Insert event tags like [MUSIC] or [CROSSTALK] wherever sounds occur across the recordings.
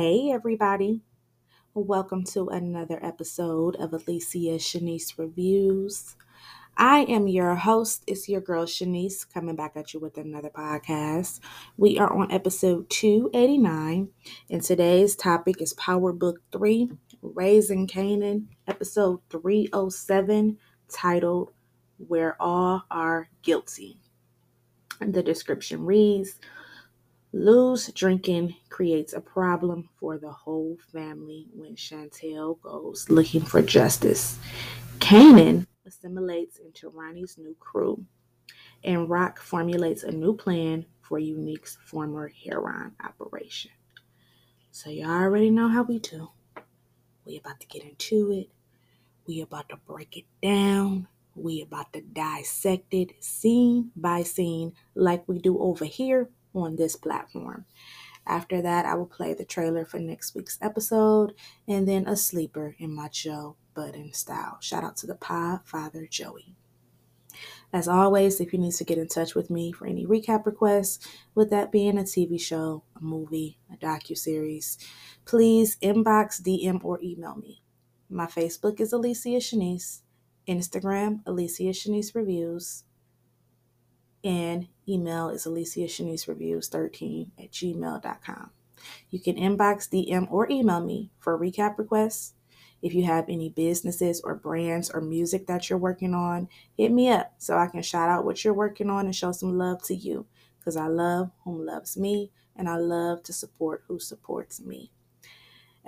Hey, everybody. Welcome to another episode of Alicia Shanice Reviews. I am your host. It's your girl Shanice coming back at you with another podcast. We are on episode 289, and today's topic is Power Book 3 Raising Kanan, episode 307, titled Where All Are Guilty. And the description reads Lou's drinking creates a problem for the whole family when Chantel goes looking for justice. Kanan assimilates into Ronnie's new crew, and Rock formulates a new plan for Unique's former heroin operation. So you all already know how we do. We about to get into it. We about to break it down. We about to dissect it scene by scene like we do over here on this platform. After that, I will play the trailer for next week's episode and then a sleeper in my Joe Budden style. Shout out to the Pod Father Joey. As always, if you need to get in touch with me for any recap requests, with that being a TV show, a movie, a docu-series, please inbox, DM, or email me. My Facebook is Alicia Shanice, Instagram, Alicia Shanice Reviews, and email is Alicia Shanice Reviews 13 at gmail.com. You can inbox, DM, or email me for recap requests. If you have any businesses or brands or music that you're working on, hit me up so I can shout out what you're working on and show some love to you because I love whom loves me and I love to support who supports me.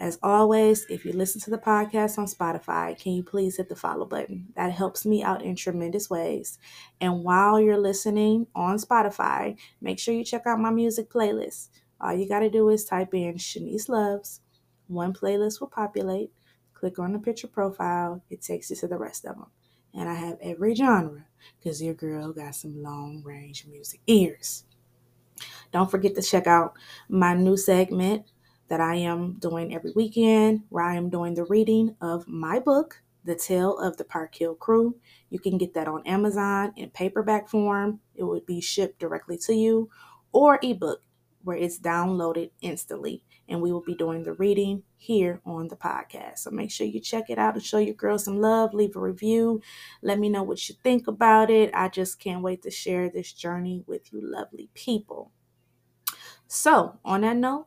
As always, if you listen to the podcast on Spotify, can you please hit the follow button? That helps me out in tremendous ways. And while you're listening on Spotify, make sure you check out my music playlist. All you got to do is type in Shanice Loves. One playlist will populate. Click on the picture profile, it takes you to the rest of them. And I have every genre because your girl got some long range music ears. Don't forget to check out my new segment that I am doing every weekend, where I am doing the reading of my book, The Tale of the Park Hill Crew. You can get that on Amazon in paperback form. It would be shipped directly to you, or ebook, where it's downloaded instantly. And we will be doing the reading here on the podcast. So make sure you check it out and show your girl some love. Leave a review. Let me know what you think about it. I just can't wait to share this journey with you, lovely people. So, on that note,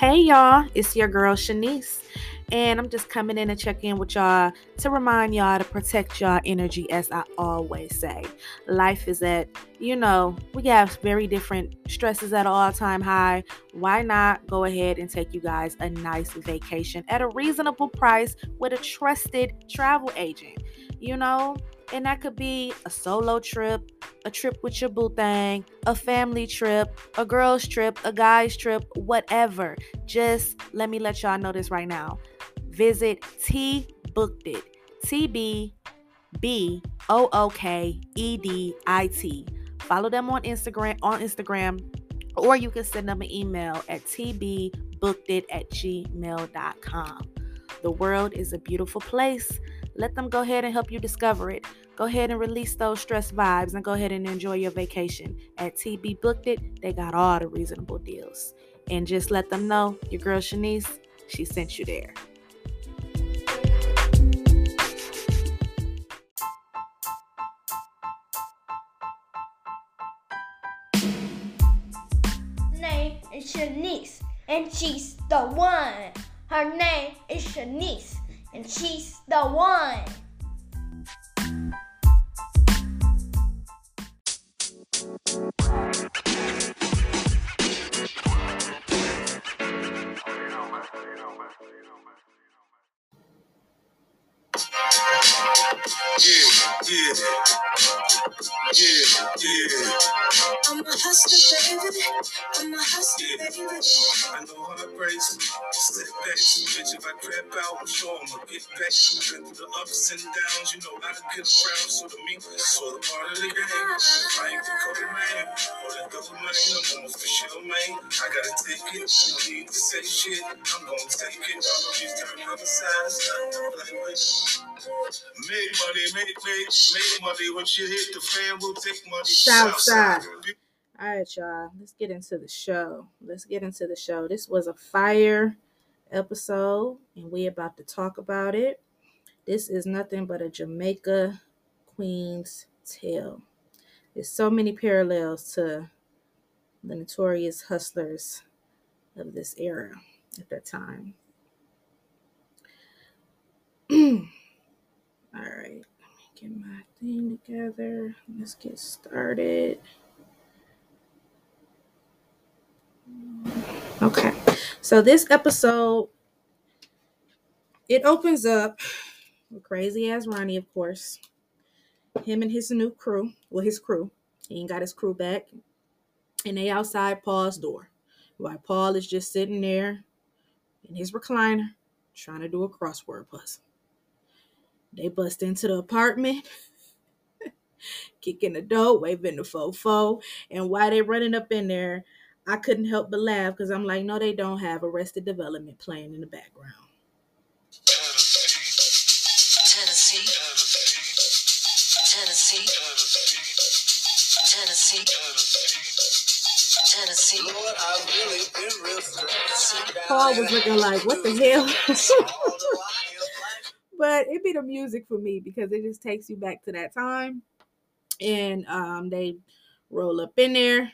Hey y'all, it's your girl Shanice, and I'm just coming in to check in with y'all to remind y'all to protect y'all energy, as I always say. Life is at, you know, we have very different stresses at all time high. Why not go ahead and take you guys a nice vacation at a reasonable price with a trusted travel agent? You know, and that could be a solo trip, a trip with your boo thing, a family trip, a girl's trip, a guy's trip, whatever. Just let me let y'all know this right now. Visit T Booked It. T B B O O K E D I T. Follow them on Instagram on Instagram, or you can send them an email at tbbookedit at gmail.com. The world is a beautiful place. Let them go ahead and help you discover it. Go ahead and release those stress vibes and go ahead and enjoy your vacation. At TB Booked It, they got all the reasonable deals. And just let them know your girl Shanice, she sent you there. name is Shanice, and she's the one. Her name is Shanice, and she's the one. Yeah, yeah. Yeah, yeah. Hustler, baby. I'm a hustler, Yeah. baby. I know heartbreaks, setbacks, bitch. If I crap out, I'm sure I'ma get back. Been through the ups and downs, you know I done get around. So to me, it's all part of the game. If I ain't the cold man, or the double I'm on official man. I gotta take it. No need to say shit. I'm gonna take it. All of these turn homicides, not language. Make money, make, make, make money. When shit hit the fan, we'll take money. Southside. All right, y'all. Let's get into the show. Let's get into the show. This was a fire episode, and we about to talk about it. This is nothing but a Jamaica Queen's tale. There's so many parallels to the notorious hustlers of this era at that time. [CLEARS THROAT] All right, let me get my thing together. Let's get started. Okay, so this episode it opens up with crazy ass Ronnie, of course. Him and his new crew, well, his crew. He ain't got his crew back, and they outside Paul's door. While Paul is just sitting there in his recliner trying to do a crossword puzzle. They bust into the apartment, [LAUGHS] kicking the door, waving the fofo. And while they running up in there, I couldn't help but laugh because I'm like, no, they don't have Arrested Development playing in the background. Tennessee, Tennessee, Tennessee, Tennessee. Lord, I've really been real. Paul was looking like, what the hell? Although I feel like but it be the music for me because it just takes you back to that time. And um, they roll up in there,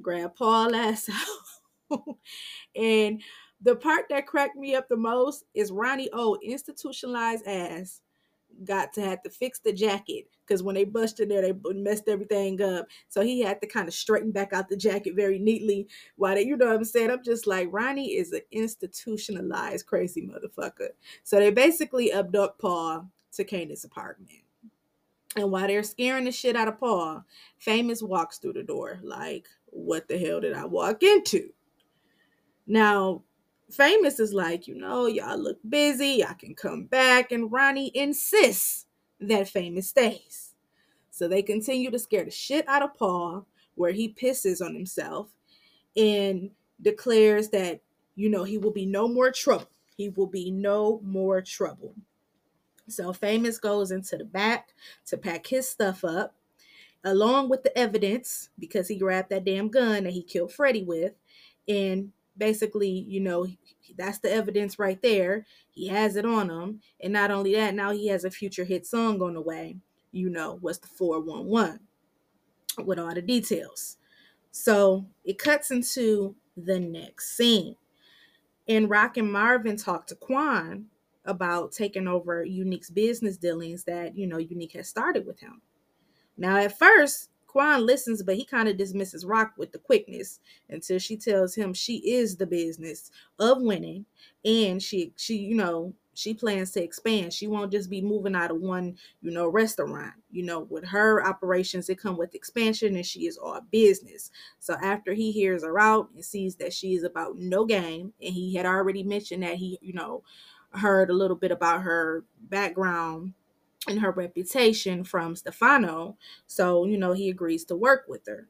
grab Paul ass out. [LAUGHS] and the part that cracked me up the most is Ronnie O institutionalized ass got to have to fix the jacket because when they busted in there, they messed everything up. So he had to kind of straighten back out the jacket very neatly. While they, you know what I'm saying? I'm just like Ronnie is an institutionalized crazy motherfucker. So they basically abduct Paul to Kanan's apartment. And while they're scaring the shit out of Paul, Famous walks through the door like, what the hell did I walk into? Now, Famous is like, you know, y'all look busy, y'all can come back. And Ronnie insists that Famous stays. So they continue to scare the shit out of Paul, where he pisses on himself and declares that, you know, he will be no more trouble. He will be no more trouble. So Famous goes into the back to pack his stuff up, along with the evidence, because he grabbed that damn gun that he killed Freddie with. And basically, you know, that's the evidence right there. He has it on him. And not only that, now he has a future hit song on the way. You know, what's the 411 with all the details. So it cuts into the next scene. And Rock and Marvin talk to Quan about taking over Unique's business dealings that, you know, Unique has started with him. Now, at first, Quan listens, but he kind of dismisses Rock with the quickness until she tells him she is the business of winning and she she you know she plans to expand. She won't just be moving out of one you know restaurant you know with her operations it come with expansion and she is all business. So after he hears her out and sees that she is about no game and he had already mentioned that he you know heard a little bit about her background and her reputation from Stefano so you know he agrees to work with her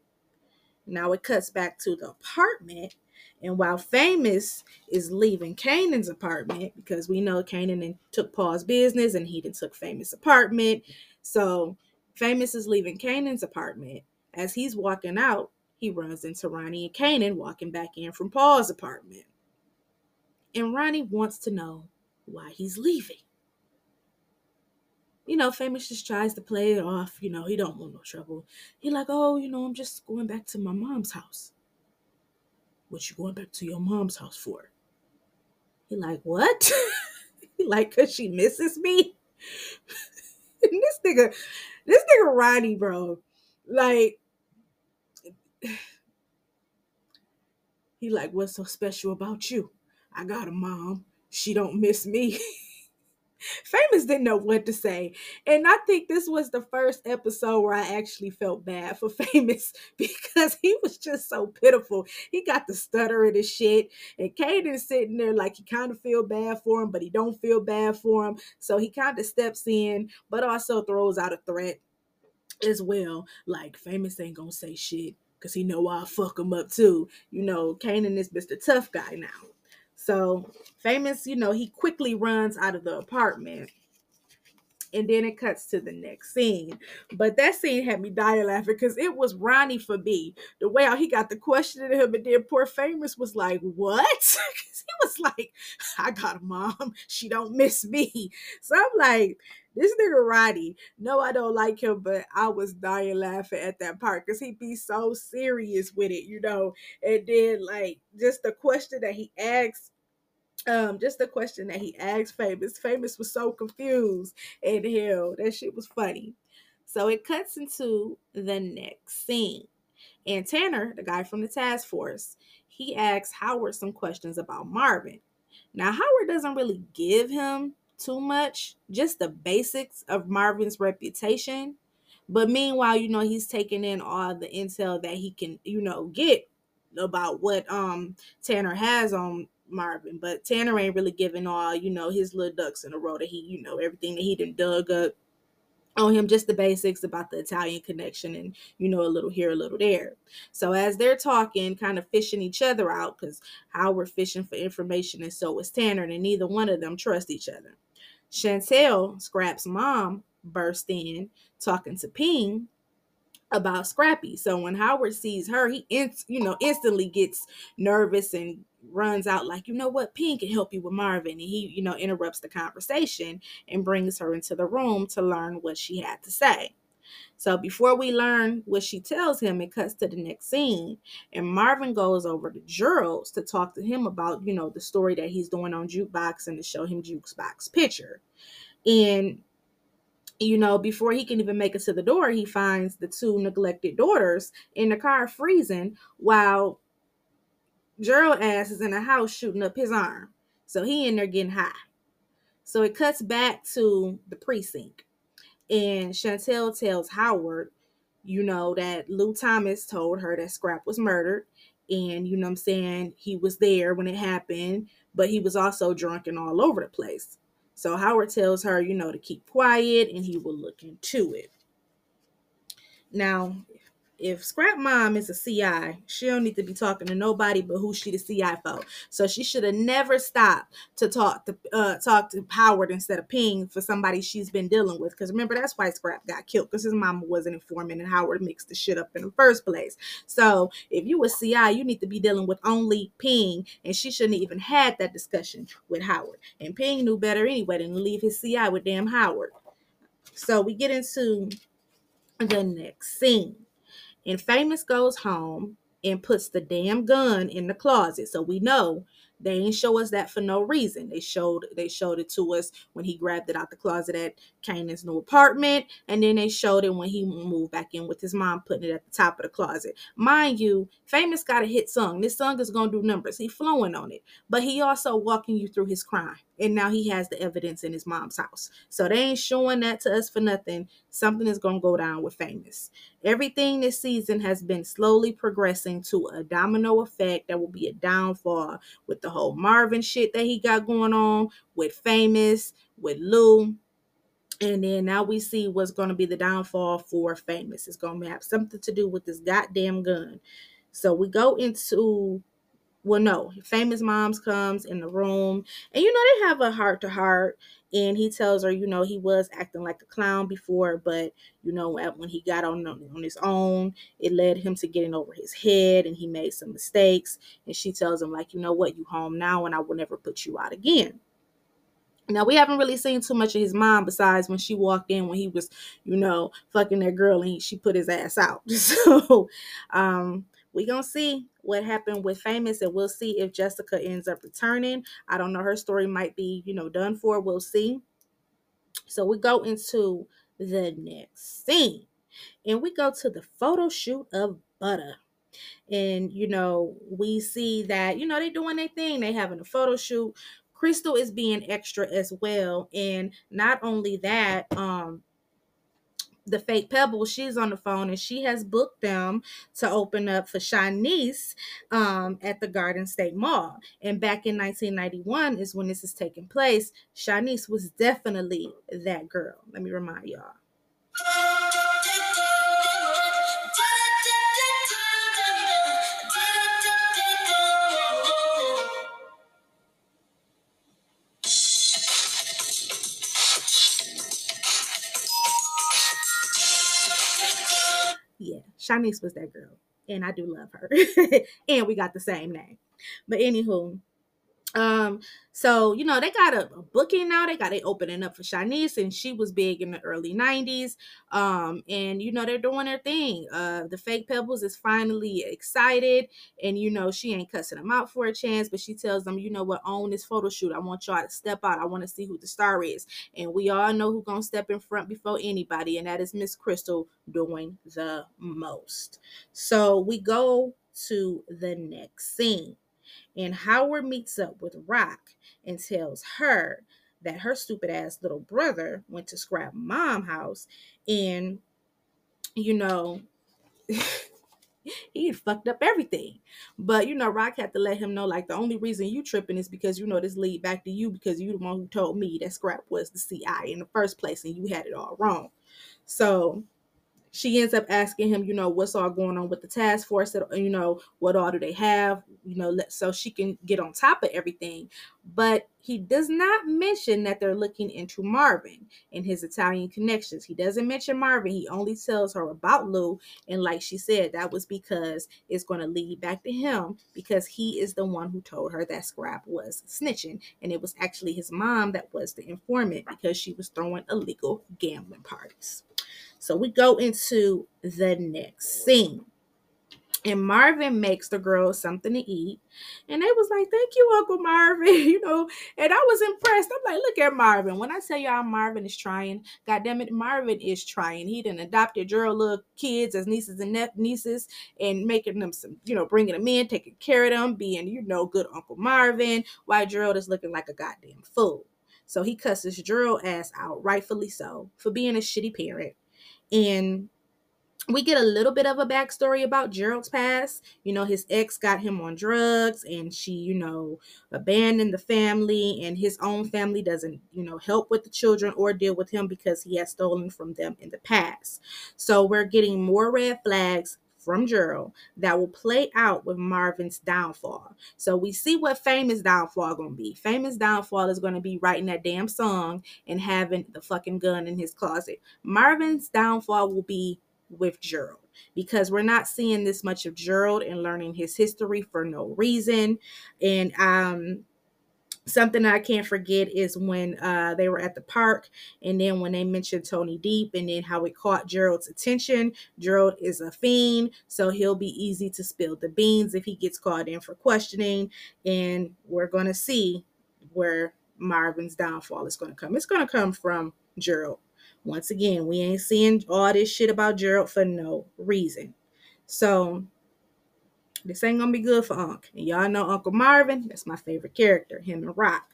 now it cuts back to the apartment. And while Famous is leaving Kanan's apartment, because we know Kanan took Paul's business and he took Famous' apartment. So Famous is leaving Kanan's apartment. As he's walking out, he runs into Ronnie and Kanan walking back in from Paul's apartment. And Ronnie wants to know why he's leaving. You know, Famous just tries to play it off. You know, he don't want no trouble. He like, oh, you know, I'm just going back to my mom's house. What you going back to your mom's house for? He like, what? [LAUGHS] he like, cause she misses me. [LAUGHS] This nigga, this nigga Ronnie, bro, like, [SIGHS] he like, what's so special about you? I got a mom. She don't miss me. [LAUGHS] Famous didn't know what to say. And I think this was the first episode where I actually felt bad for [LAUGHS] Famous because he was just so pitiful. He got the stuttering and shit. And Kanan's sitting there like he kind of feel bad for him, but he don't feel bad for him. So he kind of steps in, but also throws out a threat as well. Like Famous ain't gonna say shit because he know I'll fuck him up too. You know, Kanan is Mr. Tough Guy now. So famous, you know, he quickly runs out of the apartment. And then it cuts to the next scene. But that scene had me dying laughing because it was Ronnie for me. The way how he got the question at him, and then poor famous was like, What? [LAUGHS] Because he was like, I got a mom. She don't miss me. So I'm like, this nigga Roddy, no, I don't like him, but I was dying laughing at that part because he'd be so serious with it, you know. And then like just the question that he asks um just the question that he asked famous. Famous was so confused and hell that shit was funny. So it cuts into the next scene. And tanner the guy from the task force he asks howard some questions about marvin. Now howard doesn't really give him too much just the basics of marvin's reputation. But meanwhile you know he's taking in all the intel that he can you know get about what um tanner has on Marvin, but Tanner ain't really giving all, you know, his little ducks in a row that he, you know, everything that he done dug up on him, just the basics about the Italian connection and, you know, a little here, a little there. So as they're talking, kind of fishing each other out, because Howard fishing for information and so is Tanner, and neither one of them trust each other. Chantel, Scrap's mom, burst in talking to Ping about Scrappy. So when Howard sees her, he inst- you know instantly gets nervous and runs out like, you know what, Ping can help you with Marvin. And he, you know, interrupts the conversation and brings her into the room to learn what she had to say. So before we learn what she tells him, it cuts to the next scene. And Marvin goes over to Gerald's to talk to him about, you know, the story that he's doing on Jukebox and to show him Jukebox picture. And you know, before he can even make it to the door, he finds the two neglected daughters in the car freezing while Gerald ass is in the house shooting up his arm. So he in there getting high. So it cuts back to the precinct. And Chantel tells Howard, you know, that Lou Thomas told her that Scrap was murdered. And, you know I'm saying, he was there when it happened, but he was also drunk and all over the place. So Howard tells her, you know, to keep quiet and he will look into it. Now, if Scrap Mom is a CI, she don't need to be talking to nobody but who she the CI for. So she should have never stopped to talk to uh, talk to Howard instead of Ping for somebody she's been dealing with. Because remember, that's why Scrap got killed because his mama wasn't informing and Howard mixed the shit up in the first place. So if you a CI, you need to be dealing with only Ping, and she shouldn't even had that discussion with Howard. And Ping knew better anyway than to leave his CI with damn Howard. So we get into the next scene. And Famous goes home and puts the damn gun in the closet. So we know they ain't show us that for no reason. They showed they showed it to us when he grabbed it out the closet at Kanan's new apartment, and then they showed it when he moved back in with his mom, putting it at the top of the closet. Mind you, Famous got a hit song. This song is gonna do numbers. He flowing on it, but he also walking you through his crime, and now he has the evidence in his mom's house. So they ain't showing that to us for nothing. Something is gonna go down with Famous. Everything this season has been slowly progressing to a domino effect that will be a downfall with the whole Marvin shit that he got going on, with Famous, with Lou. And then now we see what's going to be the downfall for Famous. It's going to have something to do with this goddamn gun. So we go into well no famous moms comes in the room and you know they have a heart to heart and he tells her you know he was acting like a clown before but you know when he got on on his own it led him to getting over his head and he made some mistakes and she tells him like you know what? You home now and i will never put you out again. Now we haven't really seen too much of his mom besides when she walked in when he was, you know, fucking that girl and he, she put his ass out. [LAUGHS] So um we gonna see what happened with famous and we'll see if jessica ends up returning. I don't know her story might be you know done for we'll see. So we go into the next scene and we go to the photo shoot of butter. And you know we see that you know they're doing their thing they having a photo shoot. Crystal is being extra as well. And not only that, um, the fake pebbles she's on the phone and she has booked them to open up for shanice um, at the garden state mall. And back in 1991 is when this is taking place. Shanice was definitely that girl. Let me remind y'all Shanice was that girl, and I do love her, [LAUGHS] and we got the same name. But anywho, um, so you know they got a, a, booking now. They got it opening up for Shanice, and she was big in the early '90s. Um, and you know they're doing their thing. Uh, the fake Pebbles is finally excited, and you know she ain't cussing them out for a chance, but she tells them, you know what, own this photo shoot. I want y'all to step out. I want to see who the star is, and we all know who gonna step in front before anybody, and that is Miss Crystal doing the most. So we go to the next scene. And Howard meets up with Rock and tells her that her stupid ass little brother went to Scrap Mom house and, you know, [LAUGHS] he fucked up everything. But you know, Rock had to let him know like the only reason you tripping is because you know this lead back to you because you the one who told me that Scrap was the CI in the first place and you had it all wrong. So she ends up asking him, you know, what's all going on with the task force, that, you know, what all do they have, you know, so she can get on top of everything. But he does not mention that they're looking into Marvin and his Italian connections. He doesn't mention Marvin. He only tells her about Lou. And like she said, that was because it's going to lead back to him because he is the one who told her that Scrap was snitching. And it was actually his mom that was the informant because she was throwing illegal gambling parties. So we go into the next scene. And Marvin makes the girls something to eat. And they was like, Thank you, Uncle Marvin. [LAUGHS] you know, and I was impressed. I'm like, look at Marvin. When I tell y'all Marvin is trying, God damn it, Marvin is trying. He done adopted Gerald little kids as nieces and nep- nieces and making them some, you know, bringing them in, taking care of them, being, you know, good Uncle Marvin, Why Gerald is looking like a goddamn fool. So he cusses Gerald ass out, rightfully so, for being a shitty parent and we get a little bit of a backstory about Gerald's past. You know, his ex got him on drugs and she, you know, abandoned the family, and his own family doesn't, you know, help with the children or deal with him because he has stolen from them in the past. So we're getting more red flags from Gerald that will play out with Marvin's downfall. So we see what Famous downfall gonna be. Famous downfall is gonna be writing that damn song and having the fucking gun in his closet. Marvin's downfall will be with Gerald because we're not seeing this much of Gerald and learning his history for no reason. And um something I can't forget is when uh, they were at the park, and then when they mentioned Tony Deep, and then how it caught Gerald's attention. Gerald is a fiend, so he'll be easy to spill the beans if he gets caught in for questioning. And we're going to see where Marvin's downfall is going to come. It's going to come from Gerald. Once again, we ain't seeing all this shit about Gerald for no reason. So this ain't gonna be good for Unc. And y'all know Uncle Marvin, that's my favorite character, him and Rock.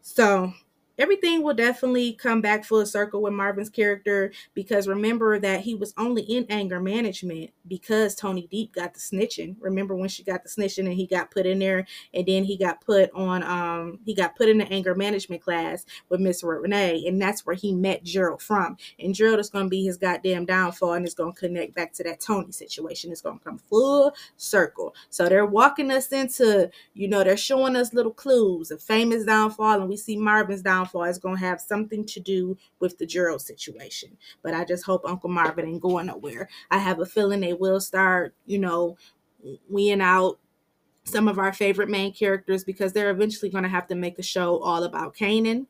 So everything will definitely come back full circle with Marvin's character because remember that he was only in anger management because Tony Deep got the snitching. Remember when she got the snitching and he got put in there and then he got put on um he got put in the anger management class with Miss Renee and that's where he met Gerald from. And Gerald is gonna be his goddamn downfall and it's gonna connect back to that Tony situation. It's gonna come full circle. So they're walking us into, you know, they're showing us little clues of famous downfall and we see Marvin's downfall downfall is going to have something to do with the Gerald situation. But I just hope Uncle Marvin ain't going nowhere. I have a feeling they will start, you know, weeing out some of our favorite main characters because they're eventually going to have to make a show all about Kanan.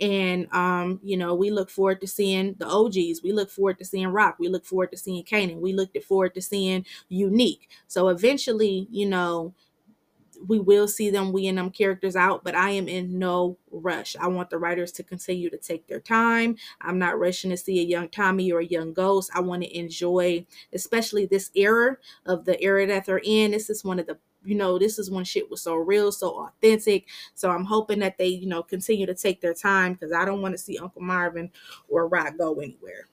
And, um, you know, we look forward to seeing the OGs. We look forward to seeing Rock. We look forward to seeing Kanan. We looked forward to seeing Unique. So eventually, you know, we will see them weeing them characters out, but I am in no rush. I want the writers to continue to take their time. I'm not rushing to see a young Tommy or a young Ghost. I want to enjoy, especially this era of the era that they're in. This is one of the you know, this is when shit was so real, so authentic. So I'm hoping that they, you know, continue to take their time because I don't want to see Uncle Marvin or Rock go anywhere.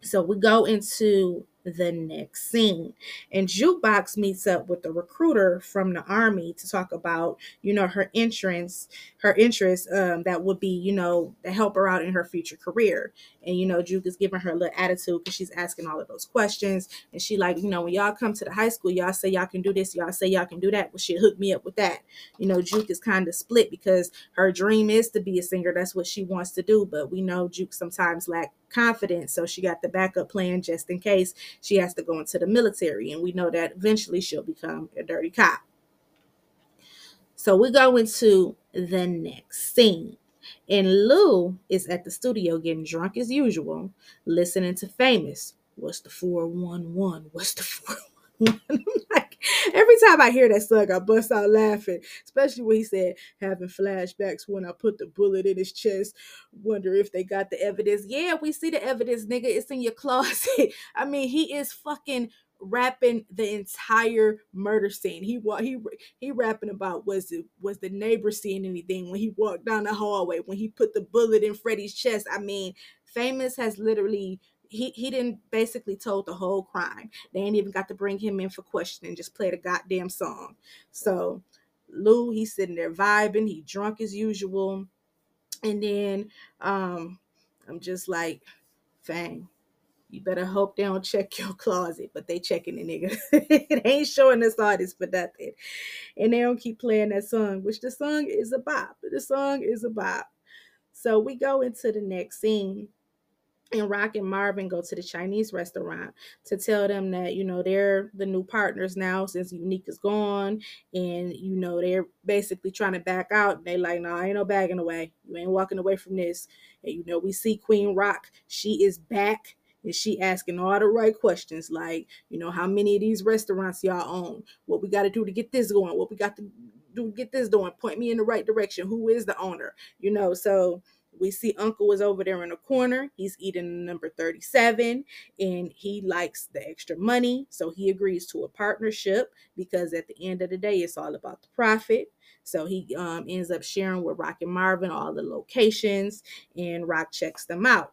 So we go into the next scene. And Jukebox meets up with the recruiter from the army to talk about, you know, her entrance, her interest um, that would be, you know, to help her out in her future career. And, you know, Juke is giving her a little attitude because she's asking all of those questions. And she like, you know, when y'all come to the high school, y'all say y'all can do this, y'all say y'all can do that. Well, she hooked me up with that. You know, Juke is kind of split because her dream is to be a singer. That's what she wants to do. But we know Juke sometimes lack confidence. So she got the backup plan just in case she has to go into the military. And we know that eventually she'll become a dirty cop. So we go into the next scene. And Lou is at the studio getting drunk as usual, listening to Famous. What's the 411? What's the [LAUGHS] 411? [LAUGHS] like, every time I hear that slug, I bust out laughing, especially when he said, having flashbacks when I put the bullet in his chest. Wonder if they got the evidence. Yeah, we see the evidence, nigga. It's in your closet. [LAUGHS] I mean, he is fucking rapping the entire murder scene. He wa- he he rapping about was it was the neighbor seeing anything when he walked down the hallway when he put the bullet in Freddie's chest. I mean, Famous has literally he he didn't basically told the whole crime. They ain't even got to bring him in for questioning. Just played a goddamn song. So Lou, he's sitting there vibing. He drunk as usual, and then um, I'm just like, fang. You better hope they don't check your closet, but they checking the nigga. [LAUGHS] it ain't showing us artists for nothing. And they don't keep playing that song, which the song is a bop. The song is a bop. So we go into the next scene and Rock and Marvin go to the Chinese restaurant to tell them that you know they're the new partners now since Unique is gone, and you know they're basically trying to back out. They like, no, nah, ain't no bagging away. You ain't walking away from this. And you know we see Queen Rock. She is back. And she asking all the right questions, like, you know, how many of these restaurants y'all own? What we got to do to get this going? What we got to do to get this going? Point me in the right direction. Who is the owner? You know, so we see Uncle is over there in the corner. He's eating number 37 and he likes the extra money. So he agrees to a partnership because at the end of the day, it's all about the profit. So he um, ends up sharing with Rock and Marvin all the locations and Rock checks them out.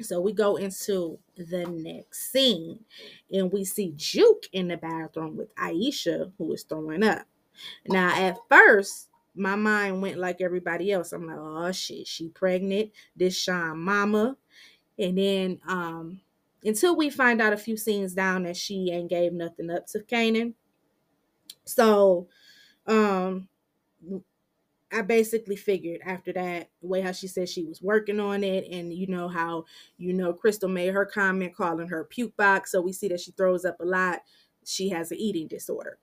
So we go into the next scene and we see Juke in the bathroom with Aisha, who is throwing up. Now, at first, my mind went like everybody else. I'm like, oh shit, she pregnant. This Sean mama. And then um until we find out a few scenes down that she ain't gave nothing up to Kanan. So um I basically figured after that, the way how she said she was working on it, and you know how you know Crystal made her comment calling her puke box. So we see that she throws up a lot. She has an eating disorder.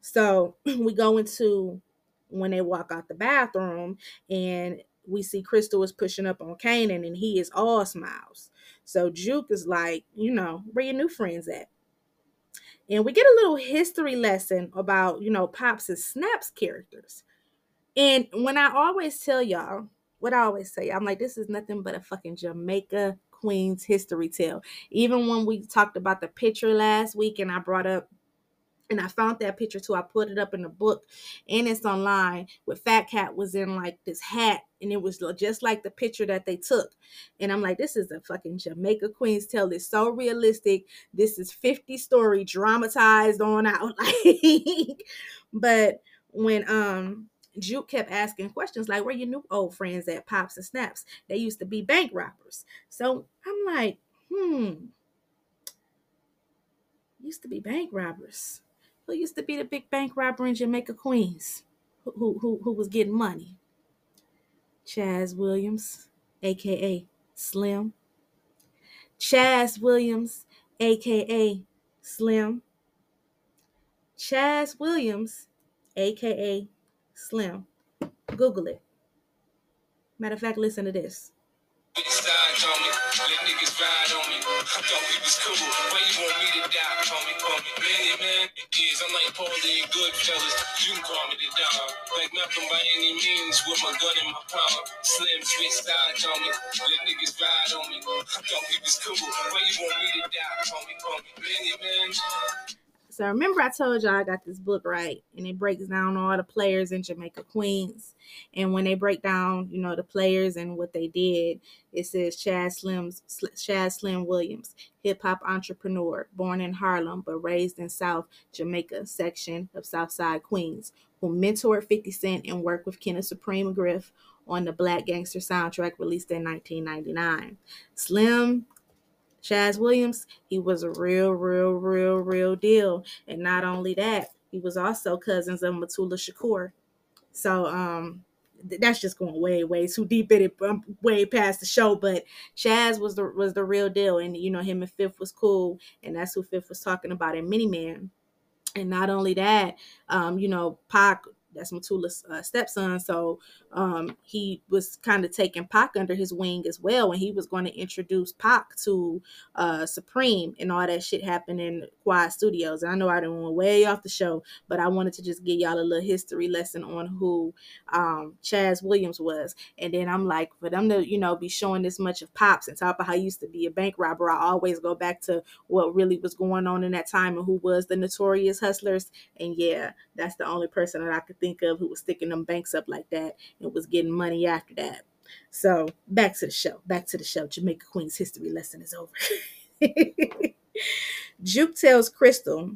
So [CLEARS THROAT] we go into when they walk out the bathroom and we see Crystal is pushing up on Kanan and he is all smiles. So Juke is like, you know, where your new friends at? And we get a little history lesson about, you know, Pops and Snaps characters. And when I always tell y'all, what I always say, I'm like, this is nothing but a fucking Jamaica Queens history tale. Even when we talked about the picture last week and I brought up and I found that picture too. I put it up in the book and it's online where Fat Cat was in like this hat and it was just like the picture that they took. And I'm like, this is a fucking Jamaica Queen's tale. It's so realistic. This is 50 story dramatized on out. [LAUGHS] Like, but when um Juke kept asking questions like, where your new old friends at Pops and Snaps? They used to be bank robbers. So I'm like, hmm, used to be bank robbers who used to be the big bank robber in Jamaica, Queens, who, who, who was getting money? Chaz Williams, aka Slim. Chaz Williams, aka Slim. Chaz Williams, aka Slim. Google it. Matter of fact, listen to this. Side on me, let niggas ride on me. I thought we was cool. Why you want me to man I'm like Paulie Goodfellas. You can call me the dog. Like Malcolm by any means with my gun in my palm. Slim switch sides on me. Let niggas ride on me. Thought we was cool. Why you want me to die? Call me, call me. Many man. So remember, I told y'all I got this book right, and it breaks down all the players in Jamaica Queens. And when they break down, you know, the players and what they did, it says Chad Slim's Chad Slim Williams, hip hop entrepreneur, born in Harlem but raised in South Jamaica section of Southside Queens, who mentored 50 Cent and worked with Kenneth Supreme Griff on the Black Gangster soundtrack released in 1999. Slim Chaz Williams, he was a real, real, real, real deal. And not only that, he was also cousins of Mutulu Shakur. So um that's just going way, way too deep in it, um, way past the show. But Chaz was the was the real deal, and you know him and Fifth was cool, and that's who Fifth was talking about in Many Men. And not only that, um, you know, Pac that's Mutulu's uh, stepson. So um, he was kind of taking Pac under his wing as well. And he was going to introduce Pac to uh, Supreme and all that shit happened in Quad Studios. And I know I didn't went way off the show, but I wanted to just give y'all a little history lesson on who um, Chaz Williams was. And then I'm like, for them to, you know, be showing this much of Pops and talk about how he used to be a bank robber, I always go back to what really was going on in that time and who was the notorious hustlers. And yeah, that's the only person that I could think of who was sticking them banks up like that and was getting money after that. So back to the show. Back to the show. Jamaica Queen's history lesson is over. [LAUGHS] Juke tells Crystal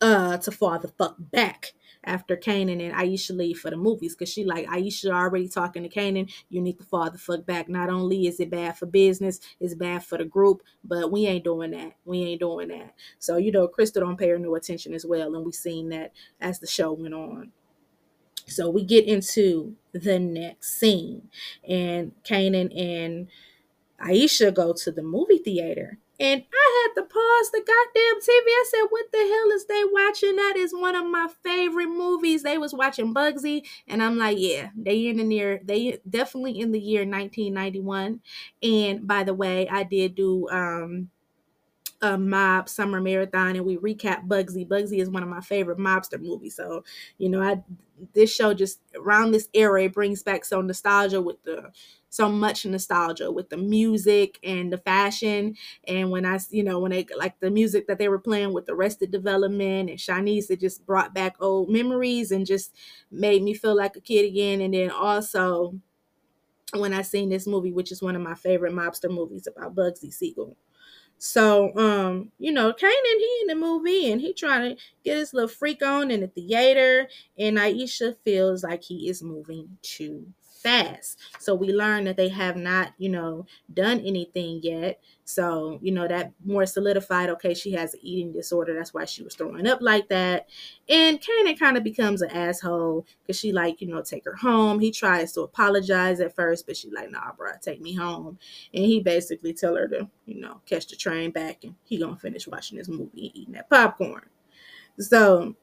uh, to fall the fuck back after Kanan and Aisha leave for the movies because she like Aisha already talking to Kanan. You need to fall the fuck back. Not only is it bad for business, it's bad for the group, but we ain't doing that. We ain't doing that. So you know, Crystal don't pay her no attention as well, and we seen that as the show went on. So we get into the next scene, and Kanan and Aisha go to the movie theater. And I had to pause the goddamn TV. I said, "What the hell is they watching? That is one of my favorite movies." They was watching Bugsy, and I'm like, "Yeah, they in the near, they definitely in the year 1991." And by the way, I did do um a mob summer marathon and we recap Bugsy. Bugsy is one of my favorite mobster movies. So, you know, I this show just around this era it brings back so nostalgia with the so much nostalgia with the music and the fashion and when I you know when they like the music that they were playing with Arrested Development and Shanice it just brought back old memories and just made me feel like a kid again and then also when I seen this movie which is one of my favorite mobster movies about Bugsy Siegel so, um, you know, Kanan, he in the movie and he trying to get his little freak on in the theater, and Aisha feels like he is moving too fast. So we learn that they have not, you know, done anything yet. So, you know, that more solidified, okay, she has an eating disorder. That's why she was throwing up like that. And Kanan kind of becomes an asshole because she like, you know, take her home. He tries to apologize at first, but she like, nah, bro, take me home. And he basically tell her to, you know, catch the train back and he gonna finish watching this movie and eating that popcorn. So,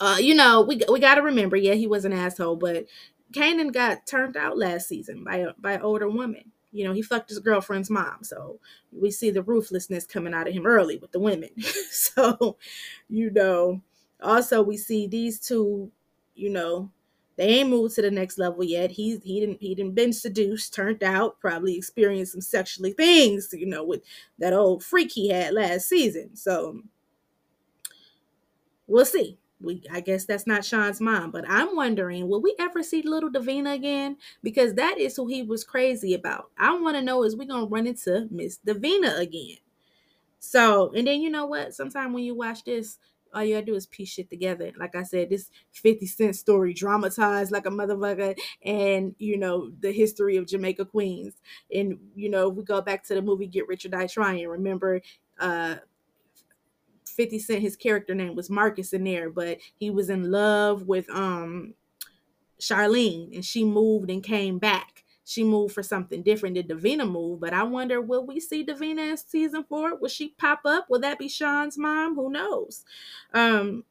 uh, you know, we we got to remember, yeah, he was an asshole, but Kanan got turned out last season by by an older woman. You know, he fucked his girlfriend's mom. So we see the ruthlessness coming out of him early with the women. [LAUGHS] so, you know, also we see these two, you know, they ain't moved to the next level yet. He's he didn't he didn't been seduced, turned out, probably experienced some sexually things, you know, with that old freak he had last season. So we'll see we I guess that's not Sean's mom, but I'm wondering, will we ever see little Davina again? Because that is who he was crazy about. I want to know is we gonna run into Miss Davina again? So, and then you know what? Sometime when you watch this, all you gotta do is piece shit together. Like I said, this 50 Cent story dramatized like a motherfucker, and you know, the history of Jamaica Queens. And you know, we go back to the movie Get Rich or Die Trying. Remember, uh 50 Cent, his character name was Marcus in there, but he was in love with um Charlene and she moved and came back. She moved for something different. Did Davina move? But I wonder, will we see Davina in season four? Will she pop up? Will that be Sean's mom? Who knows? Um,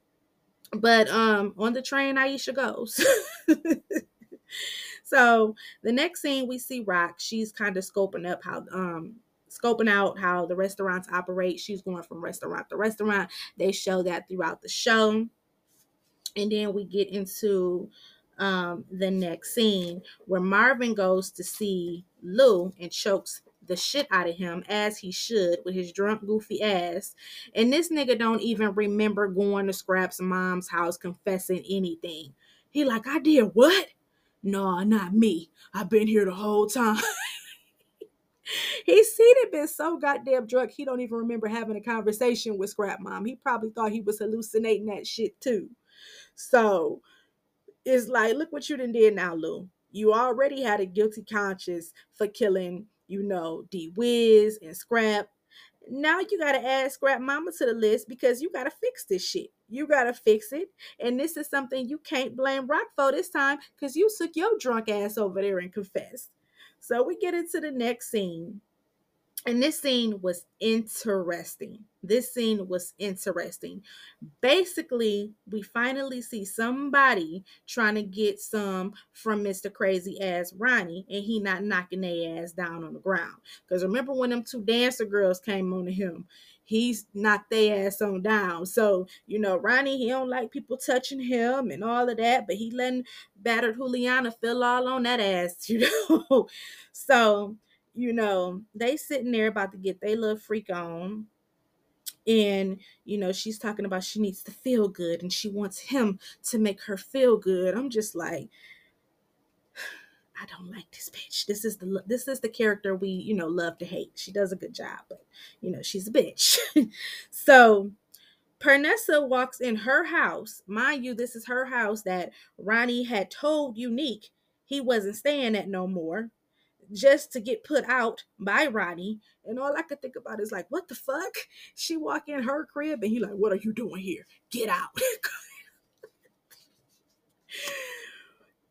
but um on the train, Aisha goes. [LAUGHS] so the next scene we see Rock, she's kind of scoping up how um scoping out how the restaurants operate. She's going from restaurant to restaurant. They show that throughout the show. And then we get into um, the next scene where Marvin goes to see Lou and chokes the shit out of him as he should with his drunk, goofy ass. And this nigga don't even remember going to Scrap's mom's house confessing anything. He like, I did what? No, not me. I've been here the whole time. [LAUGHS] he seen it been so goddamn drunk he don't even remember having a conversation with Scrap Mom. He probably thought he was hallucinating that shit too. So it's like, look what you done did now, Lou. You already had a guilty conscience for killing, you know, D Wiz and Scrap. Now you gotta add Scrap Mama to the list because you gotta fix this shit. You gotta fix it. And this is something you can't blame Rock for this time because you took your drunk ass over there and confessed. So we get into the next scene. And this scene was interesting. This scene was interesting. Basically, we finally see somebody trying to get some from Mr. Crazy Ass Ronnie, and he not knocking their ass down on the ground. Because remember when them two dancer girls came on to him, he's knocked their ass on down. So, you know, Ronnie, he don't like people touching him and all of that, but he letting battered Juliana feel all on that ass, [LAUGHS] you know. so you know, they sitting there about to get their little freak on. And, you know, she's talking about she needs to feel good and she wants him to make her feel good. I'm just like, [SIGHS] I don't like this bitch. This is the this is the character we, you know, love to hate. She does a good job, but you know, she's a bitch. [LAUGHS] so Pernessa walks in her house. Mind you, this is her house that Ronnie had told Unique he wasn't staying at no more just to get put out by Ronnie. And all I could think about is like, what the fuck? She walk in her crib and he like, what are you doing here? Get out. [LAUGHS]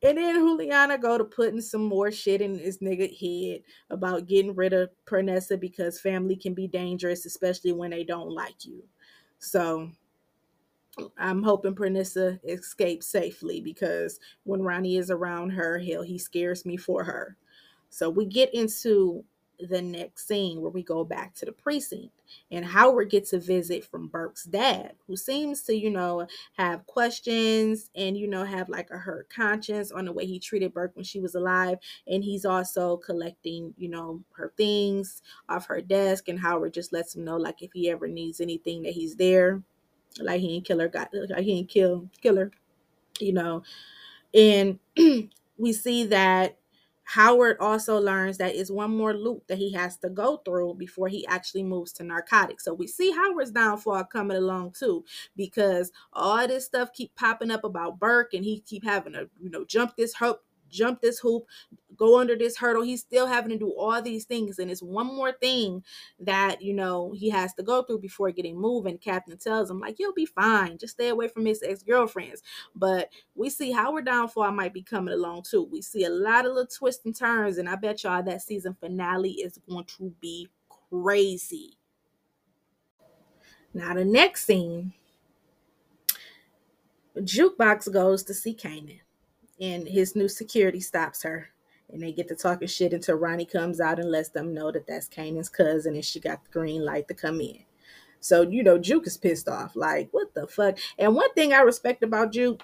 and then Juliana go to putting some more shit in his nigga head about getting rid of Pernessa because family can be dangerous, especially when they don't like you. So I'm hoping Pernessa escapes safely because when Ronnie is around her, hell, he scares me for her. So we get into the next scene where we go back to the precinct and Howard gets a visit from Burke's dad, who seems to, you know, have questions and, you know, have like a hurt conscience on the way he treated Burke when she was alive. And he's also collecting, you know, her things off her desk. And Howard just lets him know, like, if he ever needs anything, that he's there. Like he ain't kill her, got like he ain't kill kill her, you know. And [CLEARS THROAT] we see that Howard also learns that it's one more loop that he has to go through before he actually moves to narcotics. So we see Howard's downfall coming along too, because all this stuff keep popping up about Burke, and he keep having to, you know, jump this hoop, jump this hoop, go under this hurdle. He's still having to do all these things. And it's one more thing that, you know, he has to go through before getting moving. Captain tells him, like, you'll be fine. Just stay away from his ex-girlfriends. But we see Howard Downfall might be coming along too. We see a lot of little twists and turns. And I bet y'all that season finale is going to be crazy. Now the next scene, Jukebox goes to see Kanan and his new security stops her and they get to talking shit until Ronnie comes out and lets them know that that's Kanan's cousin and she got the green light to come in. So, you know, Juke is pissed off. Like, what the fuck? And one thing I respect about Juke,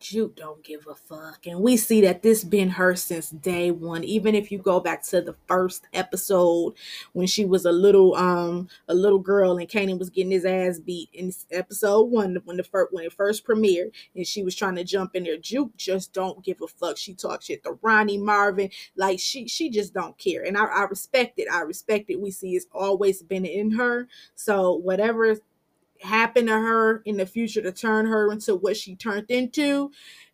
Juke don't give a fuck. And we see that this been her since day one. Even if you go back to the first episode when she was a little um a little girl and Kanan was getting his ass beat in episode one when the first when it first premiered and she was trying to jump in there. Juke just don't give a fuck. She talks shit to Ronnie Marvin. Like she she just don't care. And I, I respect it. I respect it. We see it's always been in her. So whatever happen to her in the future to turn her into what she turned into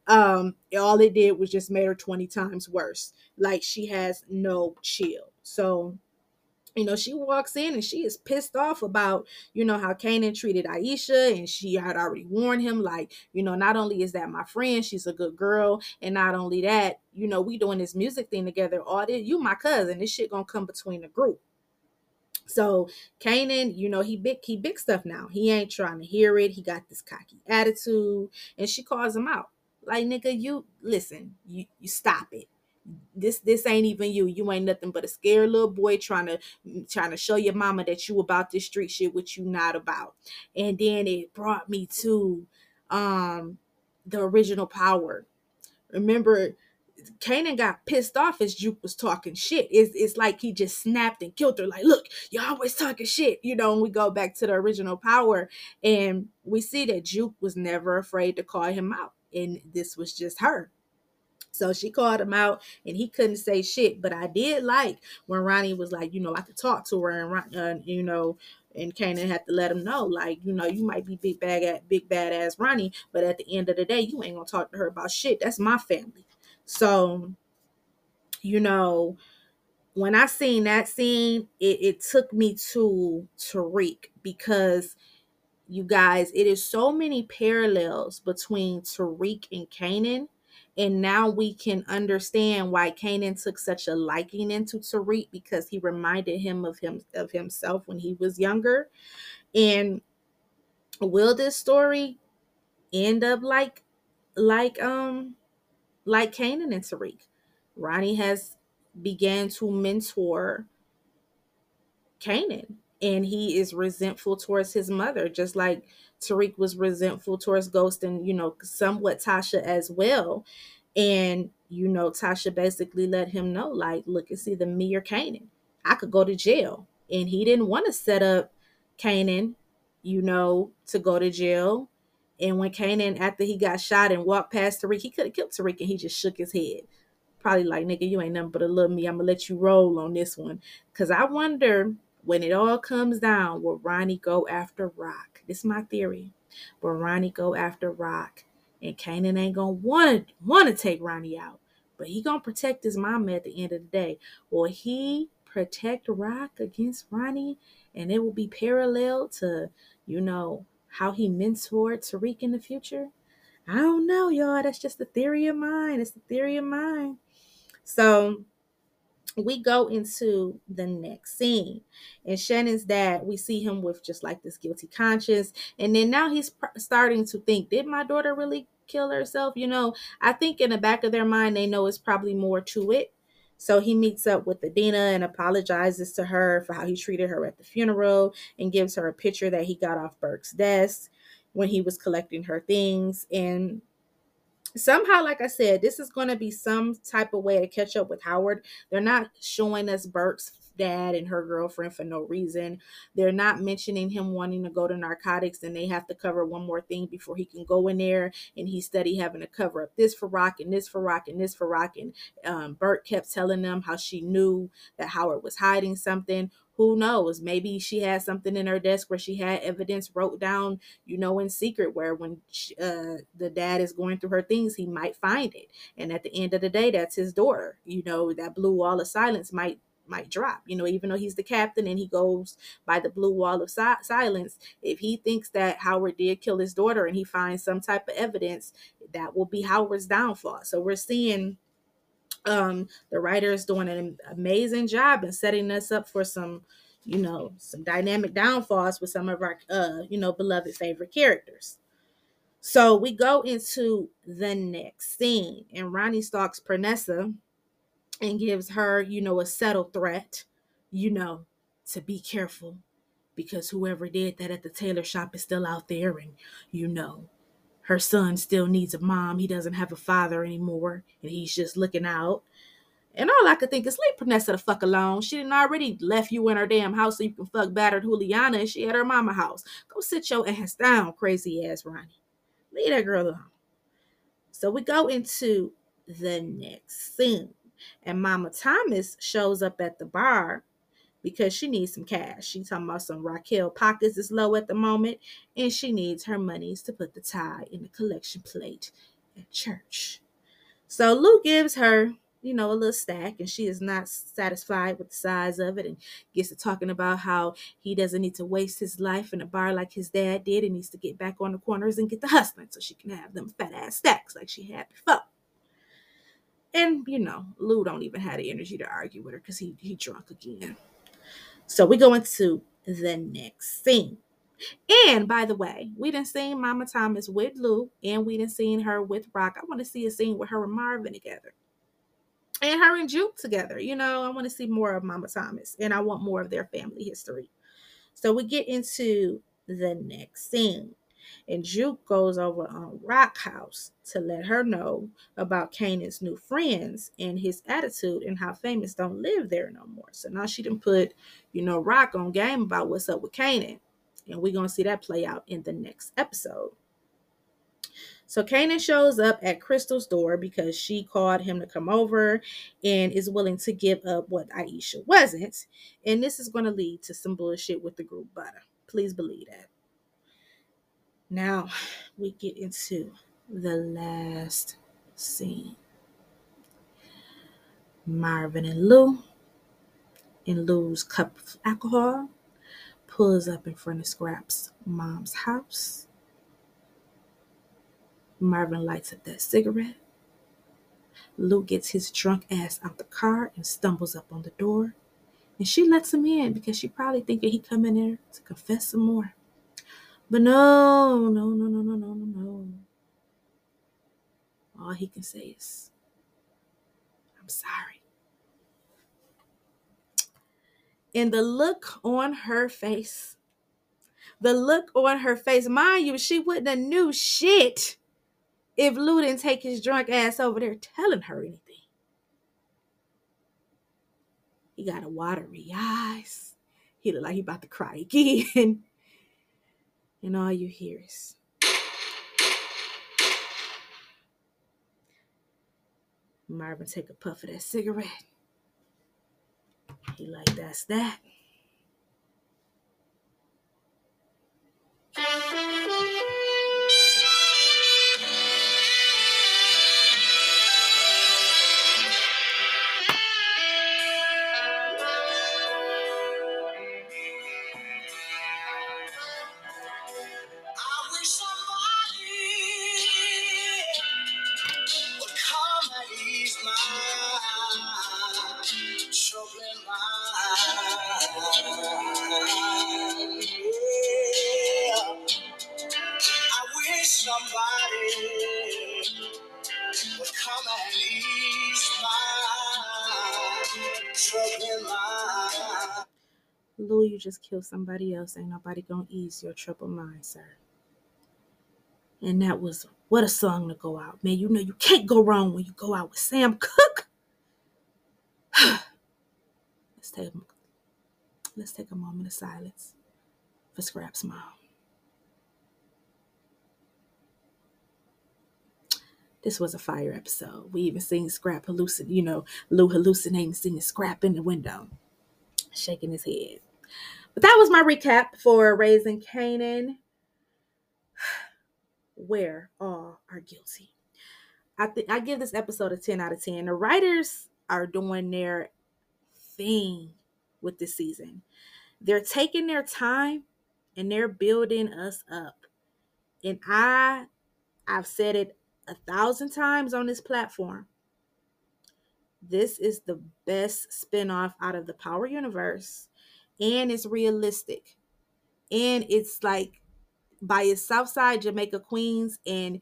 um all it did was just made her 20 times worse like she has no chill so you know, she walks in and she is pissed off about, you know, how Kanan treated Aisha. And she had already warned him, like, you know, not only is that my friend, she's a good girl. And not only that, you know, we doing this music thing together. All this, you my cousin. This shit gonna come between the group. So Kanan, you know, he big he big stuff now. He ain't trying to hear it. He got this cocky attitude. And she calls him out. Like, nigga, you listen, you you stop it. This this ain't even you. You ain't nothing but a scared little boy trying to trying to show your mama that you about this street shit, which you not about. And then it brought me to um the original power. Remember Kanan got pissed off as Juke was talking shit. It's, it's like he just snapped and killed her. Like, look, you're always talking shit. You know, and we go back to the original power and we see that Juke was never afraid to call him out. And this was just her. So she called him out and he couldn't say shit. But I did like when Ronnie was like, you know, I could talk to her and, uh, you know, and Kanan had to let him know, like, you know, you might be big bad at big badass Ronnie, but at the end of the day, you ain't gonna talk to her about shit. That's my family. So, you know, when I seen that scene, it, it took me to Tariq because you guys, it is so many parallels between Tariq and Kanan. and now we can understand why Kanan took such a liking into Tariq because he reminded him of him of himself when he was younger. And will this story end up like like um like Kanan and Tariq? Ronnie has began to mentor Kanan and he is resentful towards his mother, just like Tariq was resentful towards Ghost and, you know, somewhat Tasha as well. And, you know, Tasha basically let him know, like, look, it's either me or Kanan. I could go to jail. And he didn't want to set up Kanan, you know, to go to jail. And when Kanan, after he got shot and walked past Tariq, he could have killed Tariq and he just shook his head. Probably like, nigga, you ain't nothing but a little me. I'm going to let you roll on this one. Because I wonder when it all comes down, will Ronnie go after Rock? This is my theory. Will Ronnie go after Rock? And Kanan ain't gonna want to want to take Ronnie out, but he gonna protect his mama at the end of the day. Will he protect Rock against Ronnie? And it will be parallel to, you know, how he mentored Tariq in the future. I don't know, y'all. That's just a theory of mine. It's a theory of mine. So we go into the next scene and shannon's dad we see him with just like this guilty conscience and then now he's pr- starting to think did my daughter really kill herself you know i think in the back of their mind they know it's probably more to it so he meets up with Adina and apologizes to her for how he treated her at the funeral and gives her a picture that he got off Burke's desk when he was collecting her things. And somehow like i said this is going to be some type of way to catch up with howard they're not showing us burke's dad and her girlfriend for no reason. They're not mentioning him wanting to go to narcotics and they have to cover one more thing before he can go in there. And he's steady having to cover up this for rock and this for rock and this for rock. And um, burke kept telling them how she knew that howard was hiding something. Who knows? Maybe she had something in her desk where she had evidence wrote down you know in secret where when she, uh, the dad is going through her things he might find it. And at the end of the day that's his daughter. You know that blue wall of silence. Might might drop you know even though he's the captain and he goes by the blue wall of si- silence if he thinks that howard did kill his daughter and he finds some type of evidence that will be howard's downfall. So we're seeing um the writer is doing an amazing job in setting us up for some you know some dynamic downfalls with some of our uh you know beloved favorite characters. So we go into the next scene and ronnie stalks pernessa and gives her you know a subtle threat you know to be careful because whoever did that at the tailor shop is still out there and you know her son still needs a mom. He doesn't have a father anymore, and he's just looking out. And all I could think is leave Pernessa the fuck alone. She didn't already left you in her damn house so you can fuck battered Juliana and she at her mama house. Go sit your ass down, crazy ass Ronnie. Leave that girl alone. So we go into the next scene. And Mama Thomas shows up at the bar because she needs some cash. She's talking about some Raquel pockets is low at the moment, and she needs her monies to put the tie in the collection plate at church. So Lou gives her, you know, a little stack, and she is not satisfied with the size of it, and gets to talking about how he doesn't need to waste his life in a bar like his dad did, and needs to get back on the corners and get the hustling so she can have them fat ass stacks like she had before. And you know, Lou don't even have the energy to argue with her because he he drunk again. So we go into the next scene. And by the way, we didn't see Mama Thomas with Lou, and we didn't see her with Rock. I want to see a scene with her and Marvin together. And her and Juke together. You know, I want to see more of Mama Thomas, and I want more of their family history. So we get into the next scene. And Juke goes over on Rock House to let her know about Kanan's new friends and his attitude and how famous don't live there no more. So now she done put, you know, Rock on game about what's up with Kanan. And we're gonna see that play out in the next episode. So Kanan shows up at Crystal's door because she called him to come over and is willing to give up what Aisha wasn't. And this is going to lead to some bullshit with the group butter. Please believe that. Now we get into the last scene. Marvin and Lou in Lou's cup of alcohol pulls up in front of Scrap's mom's house. Marvin lights up that cigarette. Lou gets his drunk ass out the car and stumbles up on the door. And she lets him in because she probably thinking he come in there to confess some more. But no, no, no, no, no, no, no, no. All he can say is, I'm sorry. And the look on her face, the look on her face, mind you, she wouldn't have knew shit if Lou didn't take his drunk ass over there telling her anything. He got a watery eyes. He look like he about to cry again. [LAUGHS] and all you hear is Marvin take a puff of that cigarette. He like, that's that. You just kill somebody else. Ain't nobody gonna ease your troubled mind, sir. And that was what a song to go out. Man, you know you can't go wrong when you go out with Sam Cooke. [SIGHS] let's take let's take a moment of silence for Scrap's mom. This was a fire episode. We even seen Scrap hallucinate, you know, Lou hallucinating, seeing Scrap in the window, shaking his head. But that was my recap for Raising Kanan. [SIGHS] Where all are guilty. I think I give this episode a 10 out of 10. The writers are doing their thing with this season. They're taking their time and they're building us up. And I I've said it a thousand times on this platform. This is the best spinoff out of the Power Universe. And it's realistic. And it's like by its Southside Jamaica Queens and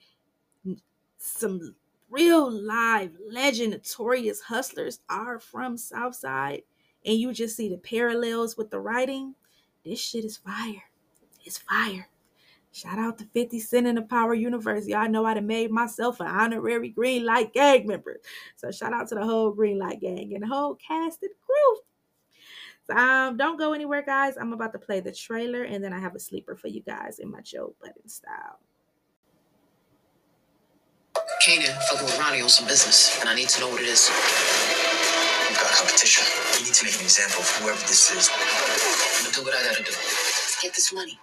some real live legend notorious hustlers are from Southside. And you just see the parallels with the writing. This shit is fire. It's fire. Shout out to 50 Cent in the Power Universe. Y'all know I done made myself an honorary Green Light Gang member. So shout out to the whole Green Light Gang and the whole cast and crew. So, um, don't go anywhere, guys. I'm about to play the trailer and then I have a sleeper for you guys in my Joe Budden style. Kanan fucking with Ronnie on some business, and I need to know what it is. We've got competition. We need to make an example of whoever this is. I'm gonna do what I gotta do. Let's get this money.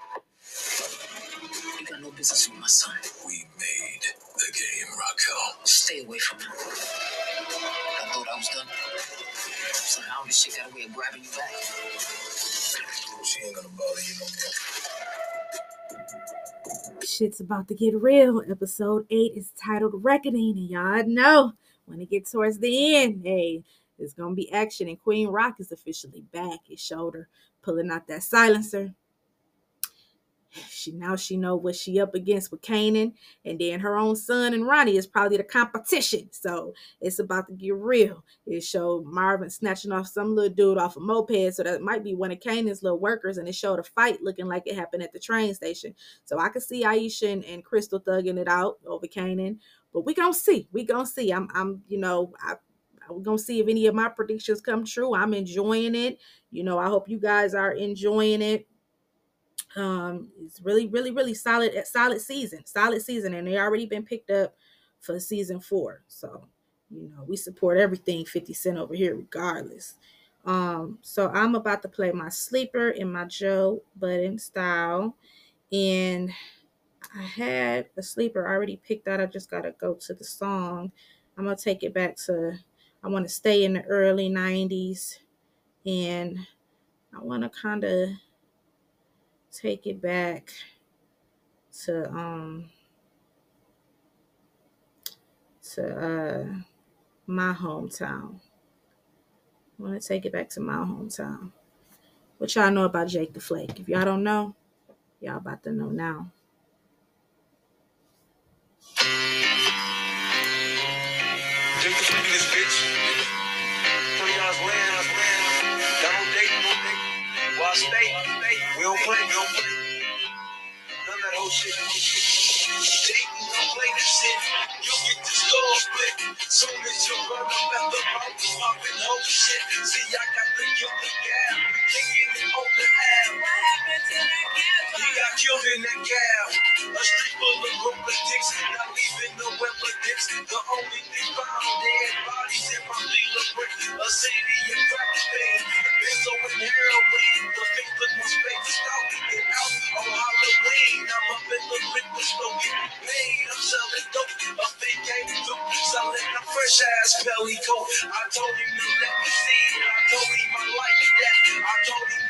You got no business with my son. We made the game, Raquel. Stay away from him. I thought I was done. Somehow this shit got a way of grabbing you back. She ain't gonna bother you no more. Shit's about to get real. Episode 8 is titled Reckoning, and y'all know when it gets towards the end, hey, there's gonna be action, and Queen Rock is officially back. His shoulder pulling out that silencer. She now she know what she up against with Kanan, and then her own son and Ronnie is probably the competition. So it's about to get real. It showed Marvin snatching off some little dude off a moped, so that might be one of Kanan's little workers, and it showed a fight looking like it happened at the train station. So I could see Aisha and, and Crystal thugging it out over Kanan, but we gonna see. We gonna see. I'm I'm you know I. We're gonna see if any of my predictions come true. I'm enjoying it. You know, I hope you guys are enjoying it um it's really really really solid at solid season solid season and they already been picked up for season four. So you know we support everything 50 cent over here regardless. Um so i'm about to play my sleeper in my joe budden style. And i had a sleeper already picked out. I just gotta go to the song. I'm gonna take it back to i want to stay in the early 90s and i want to kind of take it back to um to uh my hometown. I want to take it back to my hometown. What y'all know about Jake the Flake? If y'all don't know, y'all about to know now. Jake the Flake this bitch. Three yards land, land. Double date, stay? We don't play, we don't play. None of that whole shit. Don't play this shit. You'll get the score split. Soon as you run up at the mouth, popping whole shit. See, I got the guilty gap. We killed in that cab. A street full of dicks, not leaving no dicks. The only thing found dead bodies in my dealer brick. A city of crack thing. Benzo and heroin. The thing put my space out. Get out on Halloween. I'm up in the paid. I'm selling dope. A fake came through. Selling a fresh ass belly coat. I told him to let me see. I told him I like that. I told him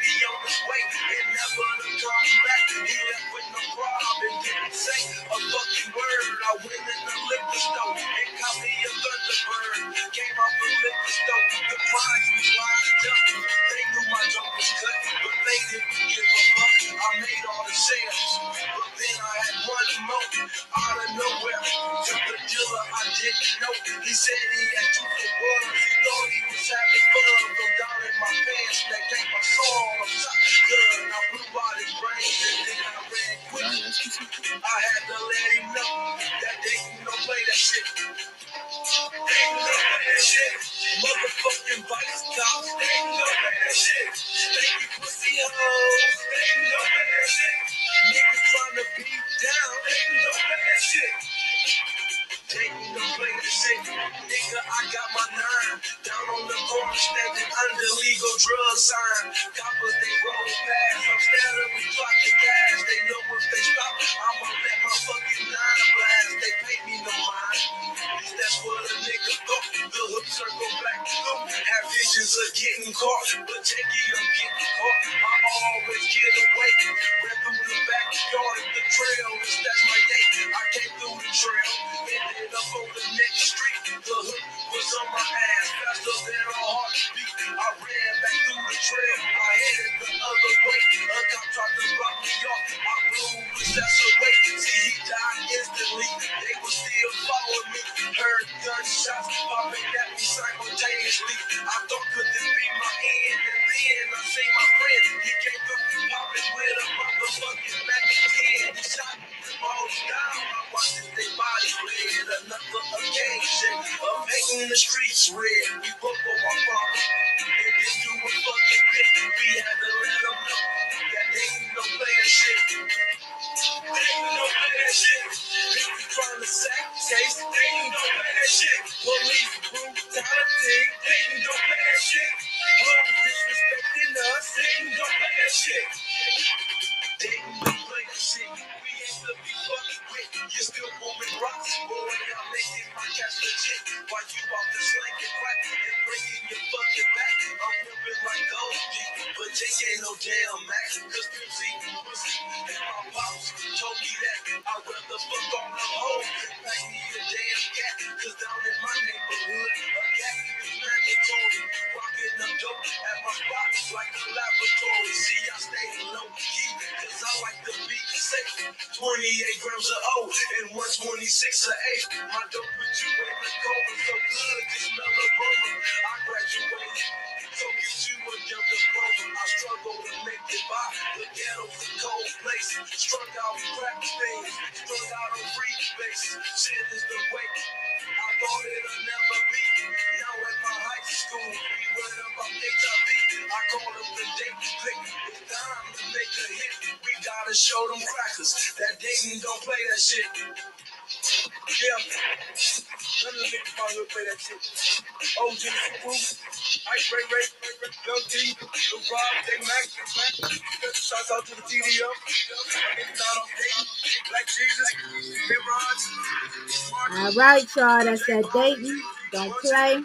popping at me simultaneously. I thought could this be my end? And then I see my friend. He came through popping with a motherfucking Mac 10. He shot all down. I watched they bodies bled. Another occasion of making the streets red. We broke on my father. And then do a fucking bit. We had to let them know that they don't play shit. They don't play that shit. People trying to sack. They don't play that shit. Police brutality. They don't play that shit. Hoes disrespecting us. They don't play that shit. They don't play that shit. You still moving rocks, boy. I'm making my cash legit. While you out there slinging crack and bringing your fucking back. I'm moving like gold but Jake ain't no damn Mac. Cause Pimsy, pussy, and my pops told me that I'd rather fuck on the hoe than pack me a damn cat. Cause down in my neighborhood, a cat is mandatory. Rocking up dope at my spot like a laboratory. See, I stay low key, cause I like to the beat 28 grams of O and 126 of eight. My dope with you ain't the cold, so good, just smell the aroma. I graduated, so get you a young diploma. I struggle to make it by. The ghetto's a cold places. Struck out crack things, strung out on free space. Shit is the weight. Thought it'll never be. Now at my high school, we word about HIV. I call up the date click. It's time to make a hit. We gotta show them crackers that Dayton don't play that shit. Yeah. None of the niggas out here play that shit. OG, Subaru, Ice Ray Ray, Young T, Lil Rob, J Mac, Shouts out to the TDO. Niggas out on Dayton, All right, y'all. That's that Dayton. Don't play.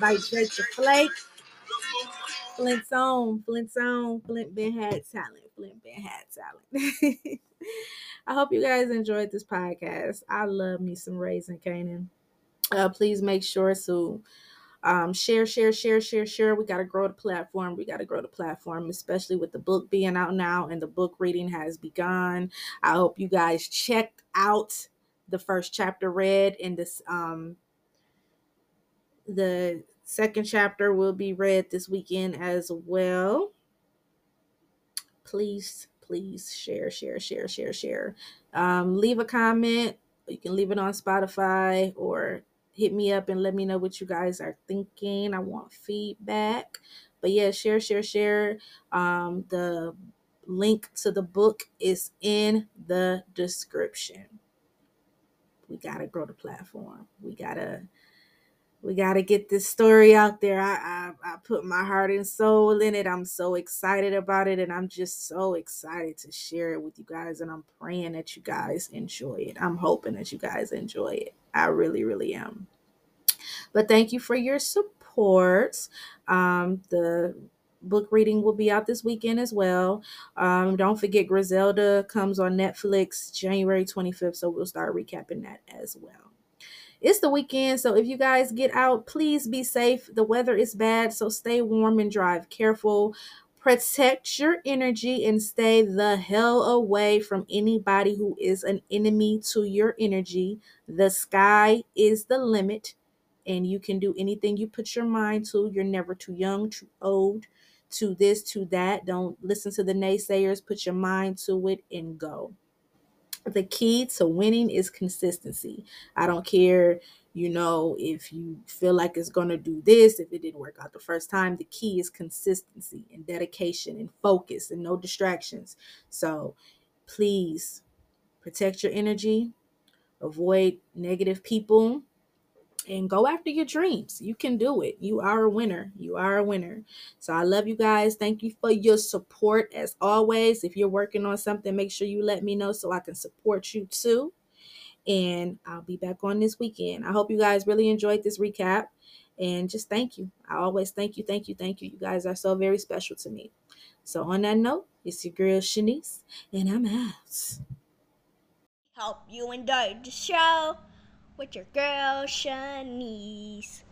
Bite Jake the Flake. Flint's on. Flint's on. Flint Ben had talent. Flint Ben had talent. [LAUGHS] I hope you guys enjoyed this podcast. I love me some Raising Kanan. Uh, please make sure to um, share, share, share, share, share. We got to grow the platform. We got to grow the platform, especially with the book being out now and the book reading has begun. I hope you guys checked out the first chapter read and this. Um, the second chapter will be read this weekend as well. Please, please share, share, share, share, share. Um, leave a comment. You can leave it on Spotify or hit me up and let me know what you guys are thinking. I want feedback. But yeah, share, share, share. Um, the link to the book is in the description. We gotta grow the platform. We gotta we gotta get this story out there. I, I I put my heart and soul in it. I'm so excited about it, and I'm just so excited to share it with you guys. And I'm praying that you guys enjoy it. I'm hoping that you guys enjoy it. I really, really am. But thank you for your support. Um, the book reading will be out this weekend as well. Um, don't forget Griselda comes on Netflix January 25th, so we'll start recapping that as well. It's the weekend, so if you guys get out, please be safe. The weather is bad, so stay warm and drive careful. Protect your energy and stay the hell away from anybody who is an enemy to your energy. The sky is the limit, and you can do anything you put your mind to. You're never too young, too old, to this, to that. Don't listen to the naysayers. Put your mind to it and go. The key to winning is consistency. I don't care, you know, if you feel like it's going to do this, if it didn't work out the first time. The key is consistency and dedication and focus and no distractions. So please protect your energy, avoid negative people and go after your dreams. You can do it. You are a winner. You are a winner. So I love you guys. Thank you for your support as always. If you're working on something, make sure you let me know so I can support you too. And I'll be back on this weekend. I hope you guys really enjoyed this recap. And just thank you. I always thank you, thank you, thank you. You guys are so very special to me. So on that note, it's your girl Shanise, and I'm out. Hope you enjoyed the show with your girl Shanise.